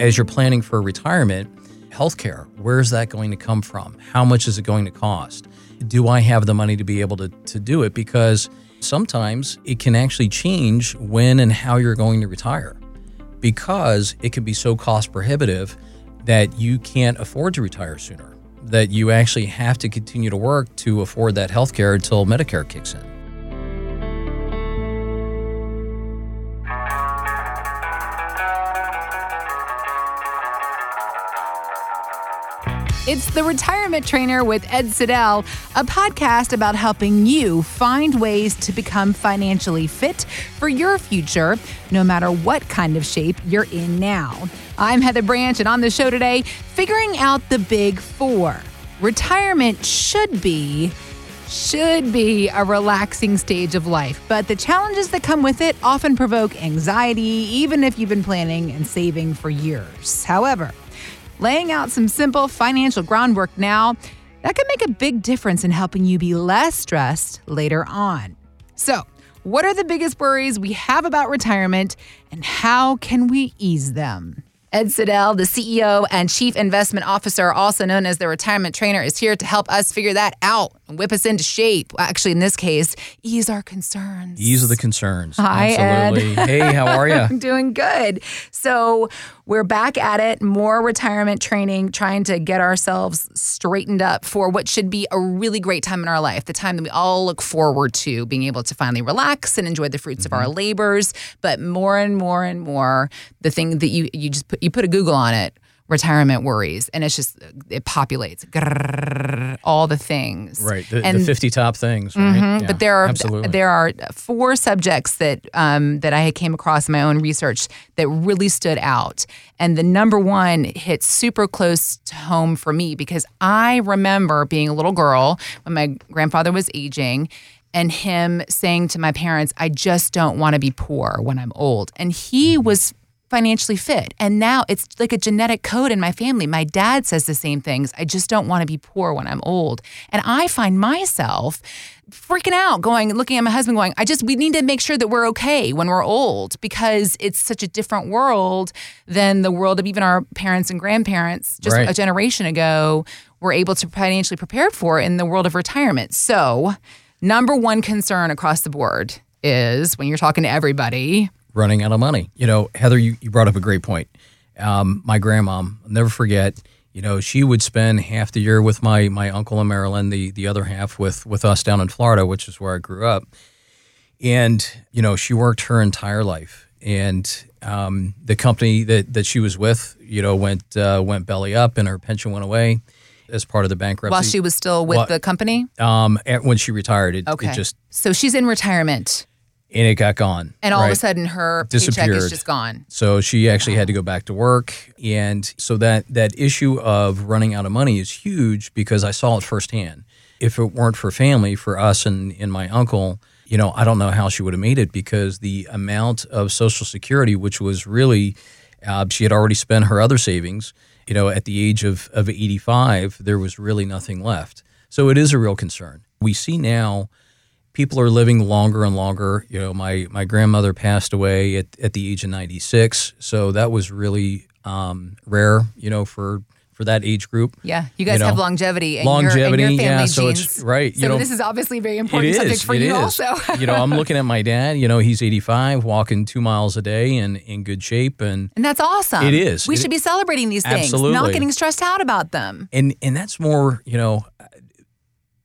As you're planning for retirement, healthcare, where is that going to come from? How much is it going to cost? Do I have the money to be able to, to do it? Because sometimes it can actually change when and how you're going to retire because it can be so cost prohibitive that you can't afford to retire sooner, that you actually have to continue to work to afford that health care until Medicare kicks in. It's The Retirement Trainer with Ed Siddell, a podcast about helping you find ways to become financially fit for your future, no matter what kind of shape you're in now. I'm Heather Branch, and on the show today, figuring out the big four. Retirement should be should be a relaxing stage of life, but the challenges that come with it often provoke anxiety, even if you've been planning and saving for years. However, laying out some simple financial groundwork now, that can make a big difference in helping you be less stressed later on. So, what are the biggest worries we have about retirement and how can we ease them? Ed Siddell, the CEO and Chief Investment Officer, also known as the retirement trainer, is here to help us figure that out and whip us into shape. Actually, in this case, ease our concerns. Ease of the concerns. Hi, Absolutely. Ed. hey, how are you? I'm doing good. So, we're back at it, more retirement training, trying to get ourselves straightened up for what should be a really great time in our life, the time that we all look forward to being able to finally relax and enjoy the fruits mm-hmm. of our labors. But more and more and more, the thing that you you just put, you put a Google on it, retirement worries and it's just it populates grrr, all the things right the, and, the 50 top things right? mm-hmm, yeah, but there are absolutely. there are four subjects that um, that i came across in my own research that really stood out and the number one hit super close to home for me because i remember being a little girl when my grandfather was aging and him saying to my parents, I just don't want to be poor when I'm old. And he mm-hmm. was financially fit. And now it's like a genetic code in my family. My dad says the same things. I just don't want to be poor when I'm old. And I find myself freaking out, going, looking at my husband, going, I just, we need to make sure that we're okay when we're old because it's such a different world than the world of even our parents and grandparents just right. a generation ago were able to financially prepare for in the world of retirement. So, number one concern across the board is when you're talking to everybody running out of money. You know, Heather, you, you brought up a great point. Um, my grandma, I'll never forget, you know, she would spend half the year with my my uncle in Maryland, the the other half with with us down in Florida, which is where I grew up. And you know, she worked her entire life, and um, the company that that she was with, you know, went uh, went belly up, and her pension went away as part of the bankruptcy. While she was still with well, the company? Um, when she retired, it, okay. it just. So she's in retirement and it got gone. And all right? of a sudden, her paycheck is just gone. So she actually had to go back to work, and so that that issue of running out of money is huge because I saw it firsthand. If it weren't for family, for us and, and my uncle, you know, I don't know how she would have made it because the amount of Social Security, which was really, uh, she had already spent her other savings. You know, at the age of of 85, there was really nothing left. So it is a real concern. We see now people are living longer and longer. You know, my my grandmother passed away at, at the age of 96, so that was really um, rare. You know, for for that age group. Yeah, you guys you know, have longevity. In longevity, your, in your yeah. So genes. it's right. You so know, this is obviously a very important subject for you, is. also. you know, I'm looking at my dad. You know, he's 85, walking two miles a day, and in good shape, and and that's awesome. It is. We it, should be celebrating these things, absolutely. not getting stressed out about them. And and that's more. You know,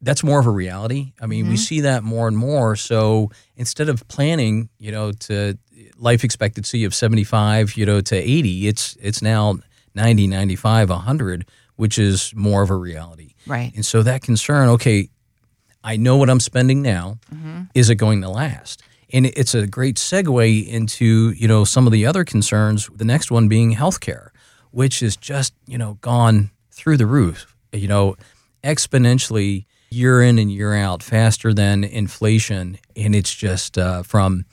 that's more of a reality. I mean, mm-hmm. we see that more and more. So instead of planning, you know, to life expectancy of 75, you know, to 80, it's it's now 90, 95, 100, which is more of a reality. Right. And so that concern, okay, I know what I'm spending now. Mm-hmm. Is it going to last? And it's a great segue into, you know, some of the other concerns, the next one being healthcare, which is just, you know, gone through the roof, you know, exponentially year in and year out faster than inflation. And it's just uh, from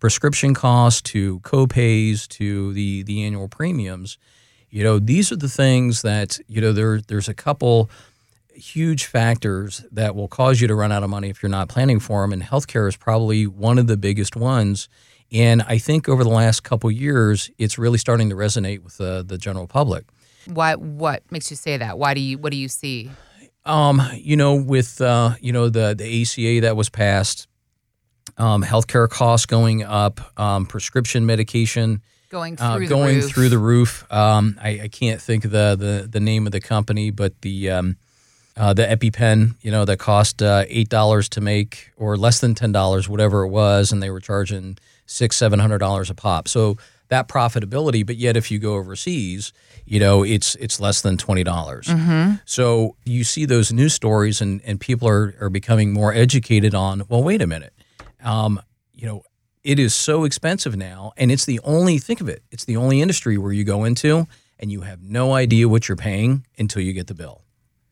prescription costs to copays to the, the annual premiums. You know, these are the things that, you know, there, there's a couple huge factors that will cause you to run out of money if you're not planning for them. And healthcare is probably one of the biggest ones. And I think over the last couple years, it's really starting to resonate with the, the general public. Why? What makes you say that? Why do you? What do you see? Um, you know, with uh, you know the the ACA that was passed, um, healthcare costs going up, um, prescription medication going through uh, the going roof. through the roof. Um, I, I can't think of the, the the name of the company, but the um, uh, the EpiPen, you know, that cost uh, eight dollars to make or less than ten dollars, whatever it was, and they were charging six seven hundred dollars a pop. So that profitability, but yet if you go overseas, you know, it's it's less than twenty dollars. Mm-hmm. So you see those news stories, and and people are are becoming more educated on. Well, wait a minute, um, you know, it is so expensive now, and it's the only think of it. It's the only industry where you go into and you have no idea what you're paying until you get the bill.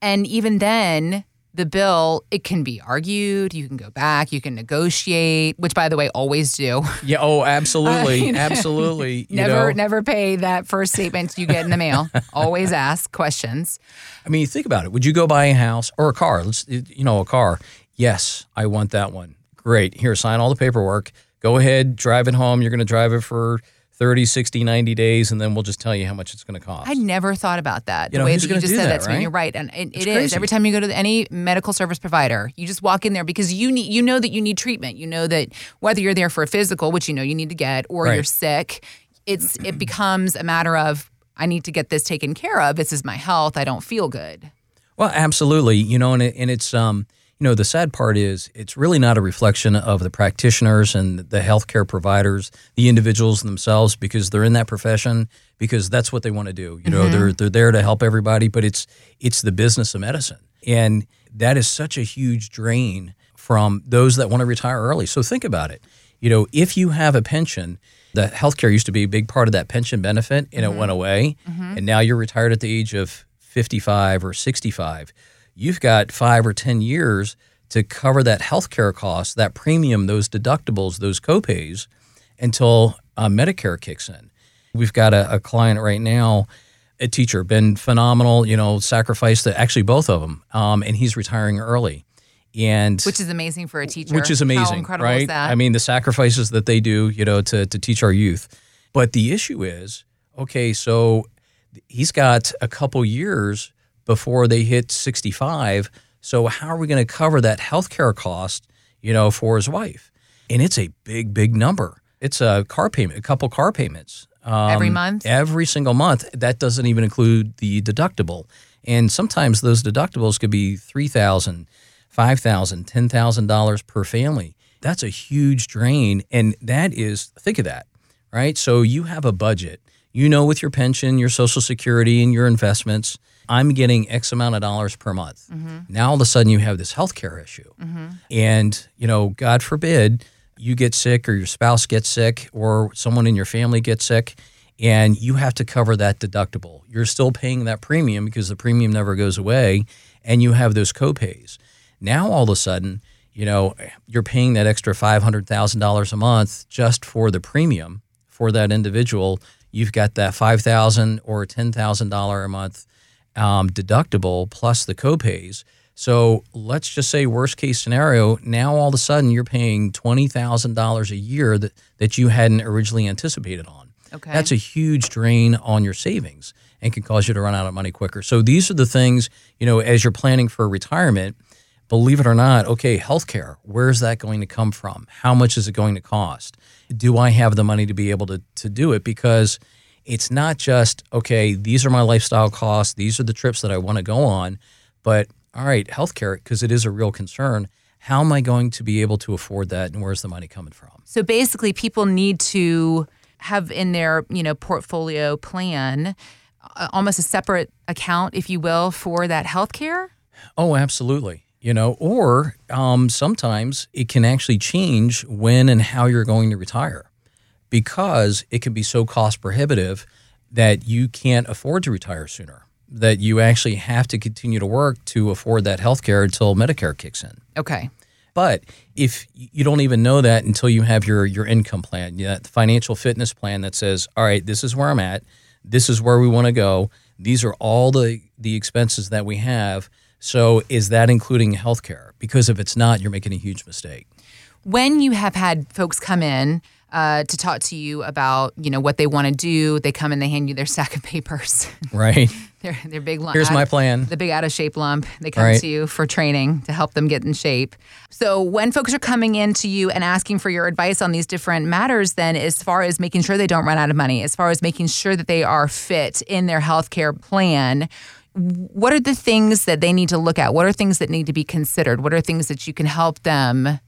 And even then, the bill it can be argued. You can go back. You can negotiate. Which, by the way, always do. Yeah. Oh, absolutely, I mean, absolutely. You never, know, never pay that first statement you get in the mail. always ask questions. I mean, think about it. Would you go buy a house or a car? Let's, you know, a car. Yes, I want that one. Great. Here, sign all the paperwork. Go ahead, drive it home. You're going to drive it for 30, 60, 90 days, and then we'll just tell you how much it's going to cost. I never thought about that. You the know, way that you just said that, to me. You're right, and it, it is every time you go to any medical service provider, you just walk in there because you need, you know that you need treatment. You know that whether you're there for a physical, which you know you need to get, or Right. you're sick, it's it becomes a matter of I need to get this taken care of. This is my health. I don't feel good. Well, absolutely. You know, and it, and it's um, you know, the sad part is it's really not a reflection of the practitioners and the healthcare providers, the individuals themselves, because they're in that profession because that's what they want to do. You know, they're mm-hmm. they're there to help everybody, but it's it's the business of medicine, and that is such a huge drain from those that want to retire early. So think about it. You know, if you have a pension, the healthcare used to be a big part of that pension benefit, and it mm-hmm. went away, mm-hmm. and now you're retired at the age of 55 or 65, you've got five or 10 years to cover that healthcare cost, that premium, those deductibles, those copays until uh, Medicare kicks in. We've got a, a client right now, a teacher, been phenomenal, you know, sacrificed to, actually both of them, um, and he's retiring early. And Which is amazing for a teacher. which is How amazing, incredible right? is that? I mean, the sacrifices that they do, you know, to to teach our youth. But the issue is, okay, so he's got a couple years before they hit 65. So how are we going to cover that healthcare cost, you know, for his wife? And it's a big, big number. It's a car payment, a couple car payments. Um, Every month? Every single month. That doesn't even include the deductible. And sometimes those deductibles could be three thousand, five thousand, ten thousand dollars per family. That's a huge drain, and that is think of that, right? So you have a budget. You know, with your pension, your Social Security, and your investments, I'm getting X amount of dollars per month. Mm-hmm. Now all of a sudden you have this healthcare issue, mm-hmm. and you know, God forbid you get sick or your spouse gets sick or someone in your family gets sick and you have to cover that deductible. You're still paying that premium because the premium never goes away and you have those copays. Now all of a sudden, you know, you're paying that extra $500,000 a month just for the premium for that individual. You've got that 5000 or $10,000 a month um, deductible plus the copays. So let's just say worst case scenario. Now all of a sudden you're paying twenty thousand dollars a year that that you hadn't originally anticipated on. Okay. That's a huge drain on your savings and can cause you to run out of money quicker. So these are the things you know as you're planning for retirement. Believe it or not, okay, healthcare. Where's that going to come from? How much is it going to cost? Do I have the money to be able to to do it? Because it's not just okay. These are my lifestyle costs. These are the trips that I want to go on, but all right, healthcare, because it is a real concern. How am I going to be able to afford that, and where's the money coming from? So basically, people need to have in their you know portfolio plan uh, almost a separate account, if you will, for that health care. Oh, absolutely. You know, or um, sometimes it can actually change when and how you're going to retire because it can be so cost prohibitive that you can't afford to retire sooner. That you actually have to continue to work to afford that health care until Medicare kicks in. Okay. But if you don't even know that until you have your your income plan, the financial fitness plan that says, all right, this is where I'm at, this is where we want to go, these are all the the expenses that we have. So is that including healthcare? Because if it's not, you're making a huge mistake. When you have had folks come in uh, to talk to you about you know what they want to do. They come and they hand you their stack of papers. Right. their their big lump. Here's my plan. The big out of shape lump. They come Right. to you for training to help them get in shape. So when folks are coming in to you and asking for your advice on these different matters, then as far as making sure they don't run out of money, as far as making sure that they are fit in their healthcare plan. What are the things that they need to look at? What are things that need to be considered? What are things that you can help them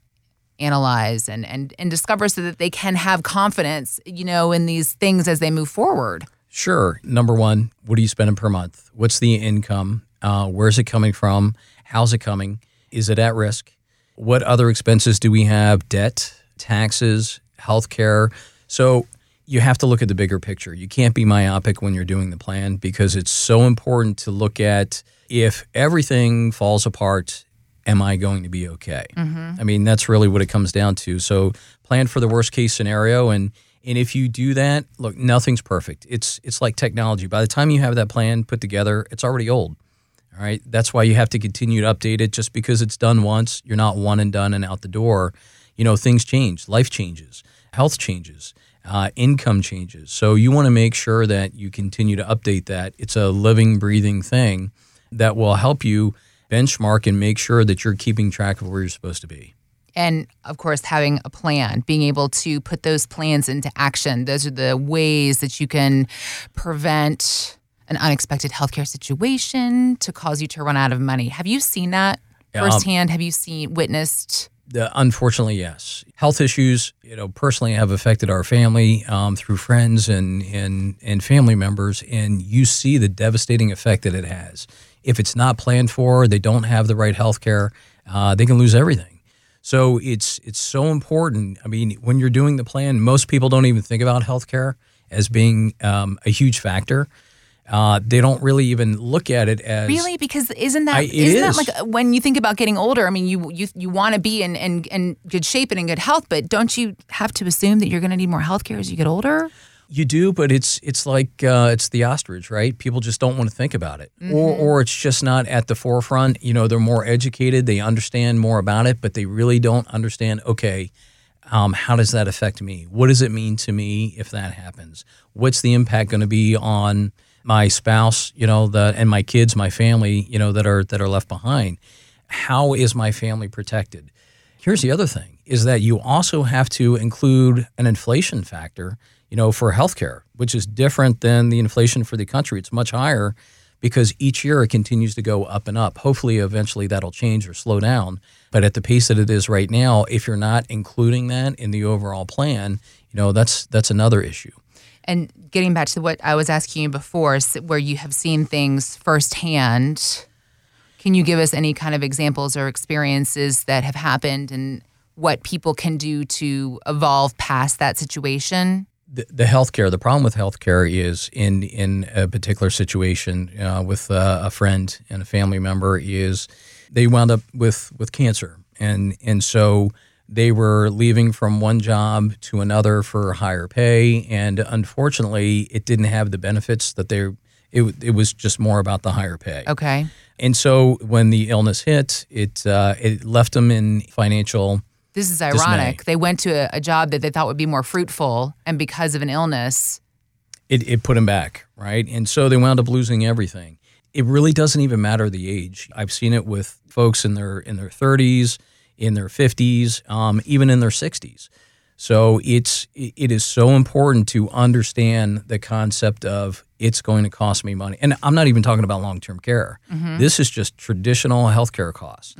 analyze and, and, and discover so that they can have confidence, you know, in these things as they move forward? Sure. Number one, what are you spending per month? What's the income? Uh, where's it coming from? How's it coming? Is it at risk? What other expenses do we have? Debt, taxes, healthcare. So you have to look at the bigger picture. You can't be myopic when you're doing the plan because it's so important to look at if everything falls apart, am I going to be okay? Mm-hmm. I mean, that's really what it comes down to. So plan for the worst case scenario and and if you do that, look, nothing's perfect. It's it's like technology. By the time you have that plan put together, it's already old. All right. That's why you have to continue to update it. Just because it's done once, you're not one and done and out the door. You know, things change, life changes, health changes, uh, income changes. So you want to make sure that you continue to update that. It's a living, breathing thing that will help you benchmark and make sure that you're keeping track of where you're supposed to be. and of course having a plan being able to put those plans into action those are the ways that you can prevent an unexpected healthcare situation to cause you to run out of money have you seen that Um, firsthand have you seen witnessed Unfortunately, yes. Health issues, you know, personally have affected our family um, through friends and, and and family members, and you see the devastating effect that it has. If it's not planned for, they don't have the right health care, uh, they can lose everything. So it's it's so important. I mean, when you're doing the plan, most people don't even think about health care as being um, a huge factor. Uh, they don't really even look at it as really because isn't that I- isn't that is. like uh, when you think about getting older i mean you you, you want to be in, in, in good shape and in good health but don't you have to assume that you're going to need more health care as you get older You do, but it's it's like uh, it's the ostrich, right? People just don't want to think about it, or or it's just not at the forefront. You know, they're more educated, they understand more about it, but they really don't understand. Okay, um, how does that affect me? What does it mean to me if that happens? What's the impact going to be on my spouse? You know, the and my kids, my family. You know, that are that are left behind. How is my family protected? Here's the other thing is that you also have to include an inflation factor, you know, for healthcare, which is different than the inflation for the country. It's much higher because each year it continues to go up and up. Hopefully eventually that'll change or slow down, but at the pace that it is right now, if you're not including that in the overall plan, you know, that's that's another issue. And getting back to what I was asking you before, where you have seen things firsthand, can you give us any kind of examples or experiences that have happened and what people can do to evolve past that situation? the, the healthcare. The problem with healthcare is in in a particular situation uh, with uh, a friend and a family member is they wound up with with cancer, and and so they were leaving from one job to another for higher pay, and unfortunately, it didn't have the benefits that they. It, it was just more about the higher pay. Okay. And so when the illness hit, it uh, it left them in financial This is Dismay. ironic. They went to a, a job that they thought would be more fruitful, and because of an illness, it, it put them back, right? And so they wound up losing everything. It really doesn't even matter the age. I've seen it with folks in their in their 30s, in their 50s, um, even in their 60s. So it's it is so important to understand the concept of it's going to cost me money. And I'm not even talking about long-term care. This is just traditional healthcare costs.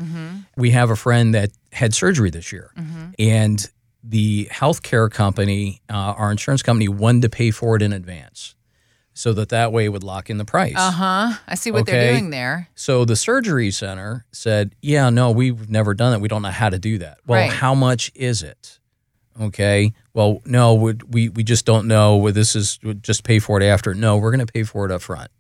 We have a friend that had surgery this year, and the healthcare company, uh, our insurance company, wanted to pay for it in advance, so that that way it would lock in the price. uh huh. I see what they're doing there. So the surgery center said, "Yeah, no, we've never done it. We don't know how to do that." Well, Right. how much is it? Okay. Well, no, we we, we just don't know. This is just pay for it after. No, we're going to pay for it up front.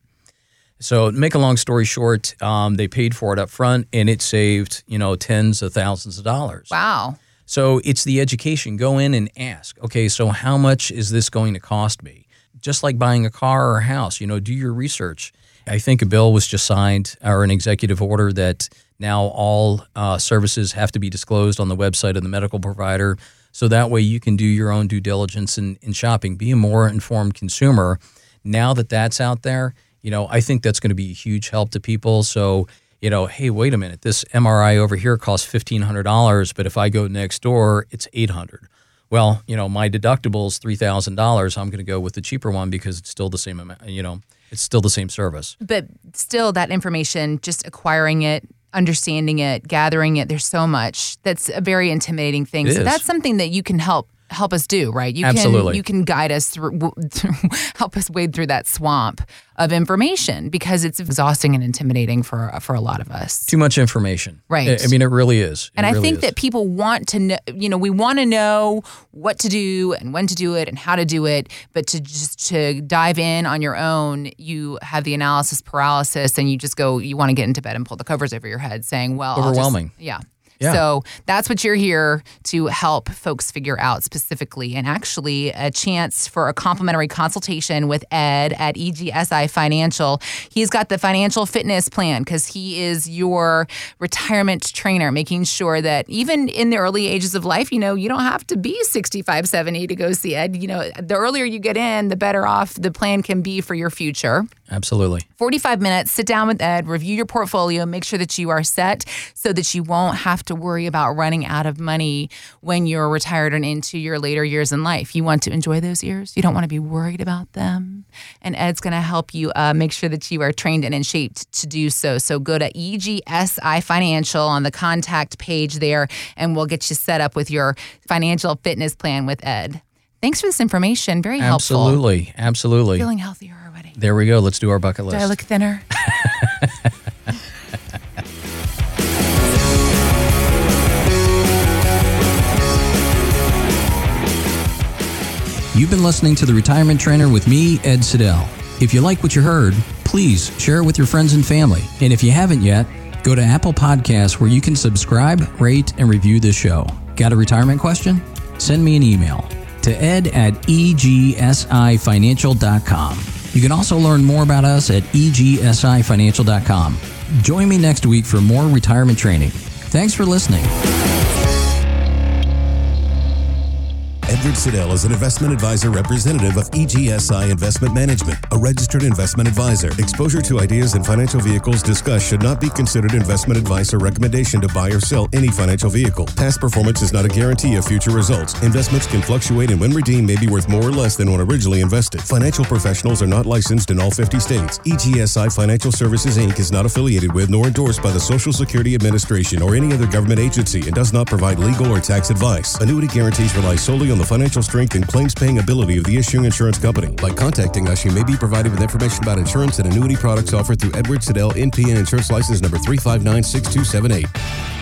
So, make a long story short, um, they paid for it up front, and it saved you know tens of thousands of dollars. Wow. So it's the education. Go in and ask, okay, so how much is this going to cost me? Just like buying a car or a house, you know, do your research. I think a bill was just signed or an executive order that now all uh, services have to be disclosed on the website of the medical provider. So that way you can do your own due diligence in, in shopping, be a more informed consumer. Now that that's out there, you know, I think that's going to be a huge help to people. So, you know, hey, wait a minute, this MRI over here costs fifteen hundred dollars, but if I go next door, it's eight hundred. Well, you know, my deductible is three thousand dollars. I'm going to go with the cheaper one because it's still the same amount. You know, it's still the same service. But still, that information, just acquiring it, understanding it, gathering it, there's so much that's a very intimidating thing. It so is. that's something that you can help help us do, right? You Absolutely. can you can guide us through, help us wade through that swamp of information because it's exhausting and intimidating for for a lot of us. Too much information. Right. I, mean, it really is. It And I think is. that people want to know, you know, we want to know what to do and when to do it and how to do it, but to just to dive in on your own, you have the analysis paralysis and you just go, you want to get into bed and pull the covers over your head saying, well, Overwhelming. yeah. Yeah. So that's what you're here to help folks figure out specifically, and actually a chance for a complimentary consultation with Ed at EGSI Financial. He's got the financial fitness plan because he is your retirement trainer, making sure that even in the early ages of life, you know, you don't have to be 65, 70 to go see Ed. You know, the earlier you get in, the better off the plan can be for your future. Absolutely. 45 minutes, sit down with Ed, review your portfolio, make sure that you are set so that you won't have to worry about running out of money when you're retired and into your later years in life. You want to enjoy those years. You don't want to be worried about them. And Ed's going to help you uh, make sure that you are trained and in shape to do so. So go to EGSI Financial on the contact page there, and we'll get you set up with your financial fitness plan with Ed. Thanks for this information. Very helpful. Absolutely. Absolutely. Feeling healthier already. There we go. Let's do our bucket list. Do. I look thinner? You've been listening to The Retirement Trainer with me, Ed Siddell. If you like what you heard, please share it with your friends and family. And if you haven't yet, go to Apple Podcasts where you can subscribe, rate, and review this show. Got a retirement question? Send me an email to ed at egsifinancial.com. You can also learn more about us at egsifinancial.com. Join me next week for more retirement training. Thanks for listening. Edward Siddell is an investment advisor representative of EGSI Investment Management, a registered investment advisor. Exposure to ideas and financial vehicles discussed should not be considered investment advice or recommendation to buy or sell any financial vehicle. Past performance is not a guarantee of future results. Investments can fluctuate and when redeemed may be worth more or less than when originally invested. Financial professionals are not licensed in all 50 states. EGSI Financial Services Inc. is not affiliated with nor endorsed by the Social Security Administration or any other government agency and does not provide legal or tax advice. Annuity guarantees rely solely on the financial strength and claims paying ability of the issuing insurance company. By contacting us, you may be provided with information about insurance and annuity products offered through Edward Siddell NP and Insurance License Number 3596278.